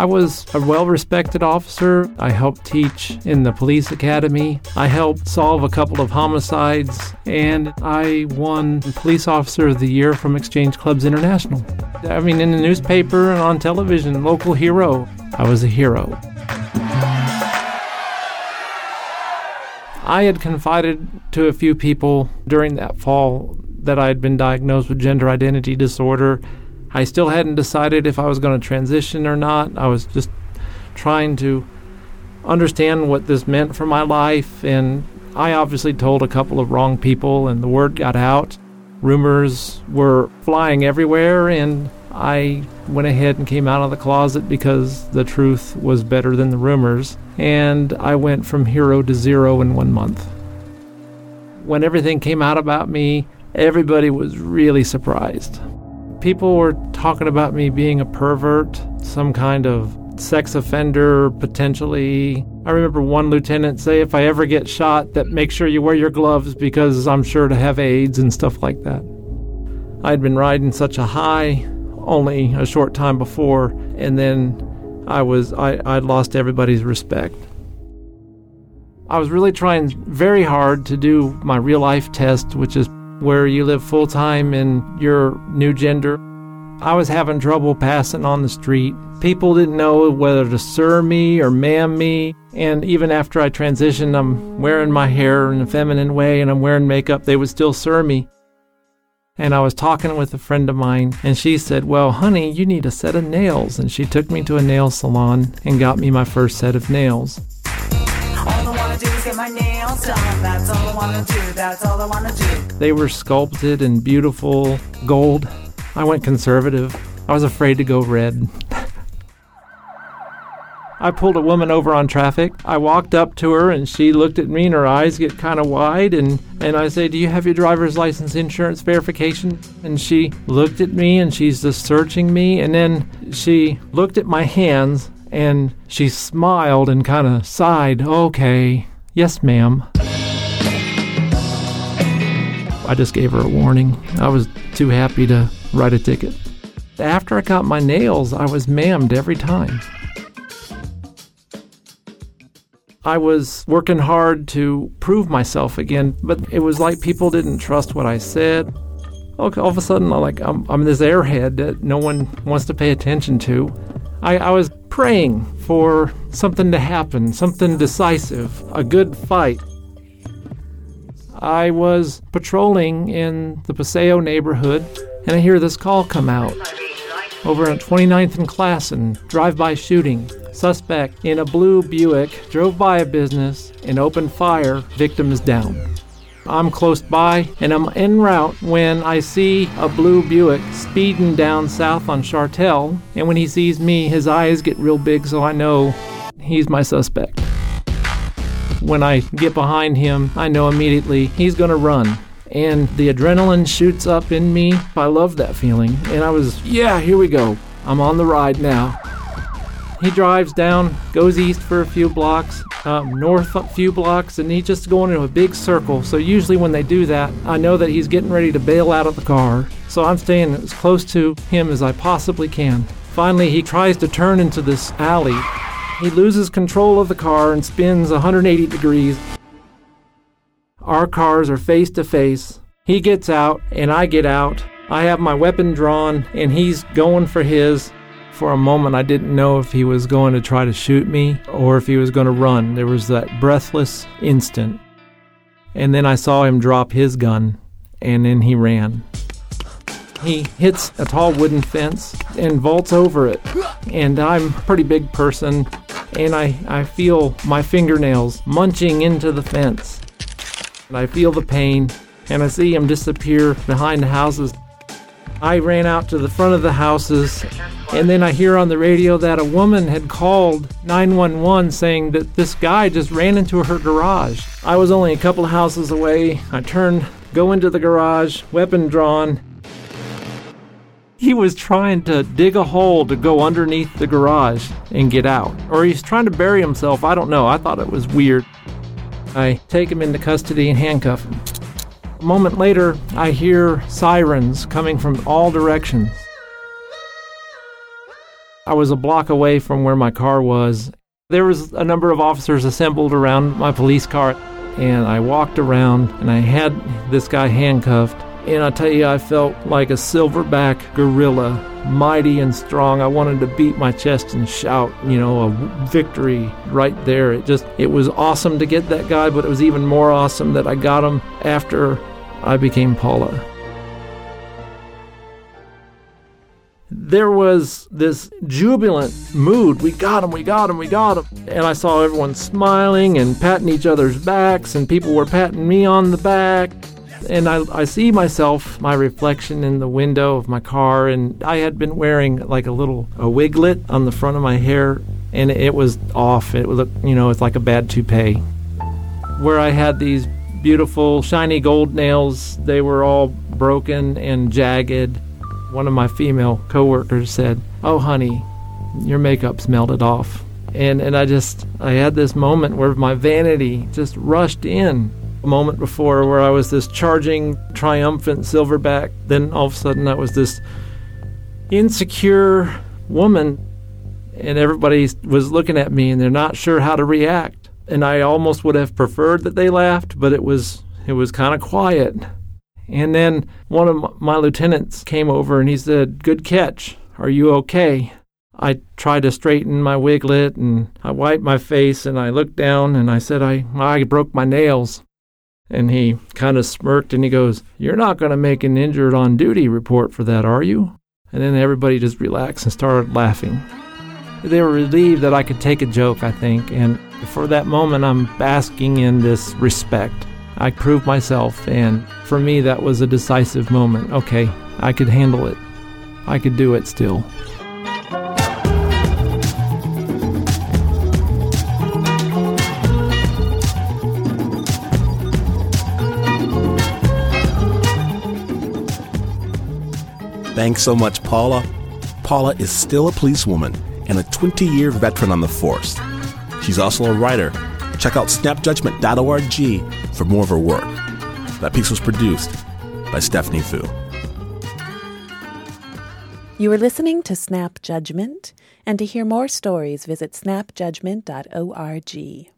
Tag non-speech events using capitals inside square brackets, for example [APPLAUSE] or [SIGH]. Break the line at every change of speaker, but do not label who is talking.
I was a well respected officer. I helped teach in the police academy. I helped solve a couple of homicides, and I won Police Officer of the Year from Exchange Clubs International. I mean, in the newspaper and on television, local hero. I was a hero. I had confided to a few people during that fall that I had been diagnosed with gender identity disorder. I still hadn't decided if I was going to transition or not. I was just trying to understand what this meant for my life, and I obviously told a couple of wrong people, and the word got out. Rumors were flying everywhere, and I went ahead and came out of the closet because the truth was better than the rumors, and I went from hero to zero in one month. When everything came out about me, everybody was really surprised. People were talking about me being a pervert, some kind of sex offender potentially. I remember one lieutenant say if I ever get shot that make sure you wear your gloves because I'm sure to have AIDS and stuff like that. I'd been riding such a high only a short time before and then I was I I'd lost everybody's respect. I was really trying very hard to do my real life test which is where you live full time in your new gender. I was having trouble passing on the street. People didn't know whether to sir me or ma'am me. And even after I transitioned, I'm wearing my hair in a feminine way and I'm wearing makeup, they would still sir me. And I was talking with a friend of mine, and she said, Well, honey, you need a set of nails. And she took me to a nail salon and got me my first set of nails. They were sculpted in beautiful gold. I went conservative. I was afraid to go red. [LAUGHS] I pulled a woman over on traffic. I walked up to her and she looked at me and her eyes get kind of wide and, and I say, Do you have your driver's license insurance verification? And she looked at me and she's just searching me and then she looked at my hands and she smiled and kind of sighed, Okay, yes, ma'am. I just gave her a warning. I was too happy to write a ticket. After I got my nails, I was ma'amed every time. I was working hard to prove myself again, but it was like people didn't trust what I said. All of a sudden, I'm like I'm, I'm this airhead that no one wants to pay attention to. I, I was praying for something to happen, something decisive, a good fight. I was patrolling in the Paseo neighborhood, and I hear this call come out. Over at 29th and Classen, drive-by shooting. Suspect in a blue Buick drove by a business and opened fire. victims down. I'm close by and I'm en route when I see a blue Buick speeding down south on Shartel. And when he sees me, his eyes get real big, so I know he's my suspect. When I get behind him, I know immediately he's gonna run. And the adrenaline shoots up in me. I love that feeling. And I was, yeah, here we go. I'm on the ride now. He drives down, goes east for a few blocks, um, north a few blocks, and he's just going into a big circle. So usually when they do that, I know that he's getting ready to bail out of the car. So I'm staying as close to him as I possibly can. Finally, he tries to turn into this alley. He loses control of the car and spins 180 degrees. Our cars are face to face. He gets out, and I get out. I have my weapon drawn, and he's going for his. For a moment, I didn't know if he was going to try to shoot me or if he was going to run. There was that breathless instant. And then I saw him drop his gun, and then he ran. He hits a tall wooden fence and vaults over it. And I'm a pretty big person, and I, I feel my fingernails munching into the fence. And I feel the pain, and I see him disappear behind the houses. I ran out to the front of the houses, and then I hear on the radio that a woman had called 911 saying that this guy just ran into her garage. I was only a couple of houses away. I turn, go into the garage, weapon drawn. He was trying to dig a hole to go underneath the garage and get out. Or he's trying to bury himself. I don't know. I thought it was weird. I take him into custody and handcuff him. A moment later, I hear sirens coming from all directions. I was a block away from where my car was. There was a number of officers assembled around my police car, and I walked around and I had this guy handcuffed. And I tell you, I felt like a silverback gorilla, mighty and strong. I wanted to beat my chest and shout, you know, a victory right there. It just, it was awesome to get that guy, but it was even more awesome that I got him after I became Paula. there was this jubilant mood. We got him, we got him, we got him. And I saw everyone smiling and patting each other's backs, and people were patting me on the back. And I, I see myself, my reflection in the window of my car, and I had been wearing like a little a wiglet on the front of my hair, and it was off. It was, you know, it's like a bad toupee. Where I had these beautiful shiny gold nails, they were all broken and jagged one of my female coworkers said, "Oh, honey, your makeup's melted off." And and I just I had this moment where my vanity just rushed in. A moment before where I was this charging, triumphant silverback, then all of a sudden I was this insecure woman and everybody was looking at me and they're not sure how to react. And I almost would have preferred that they laughed, but it was it was kind of quiet. And then one of my lieutenants came over and he said, Good catch. Are you okay? I tried to straighten my wiglet and I wiped my face and I looked down and I said, I, I broke my nails. And he kind of smirked and he goes, You're not going to make an injured on duty report for that, are you? And then everybody just relaxed and started laughing. They were relieved that I could take a joke, I think, and for that moment, I'm basking in this respect. I proved myself, and for me, that was a decisive moment. Okay, I could handle it. I could do it still.
Thanks so much, Paula. Paula is still a policewoman and a 20 year veteran on the force. She's also a writer Check out snapjudgment.org for more of her work. That piece was produced by Stephanie Foo.
You are listening to Snap Judgment, and to hear more stories, visit snapjudgment.org.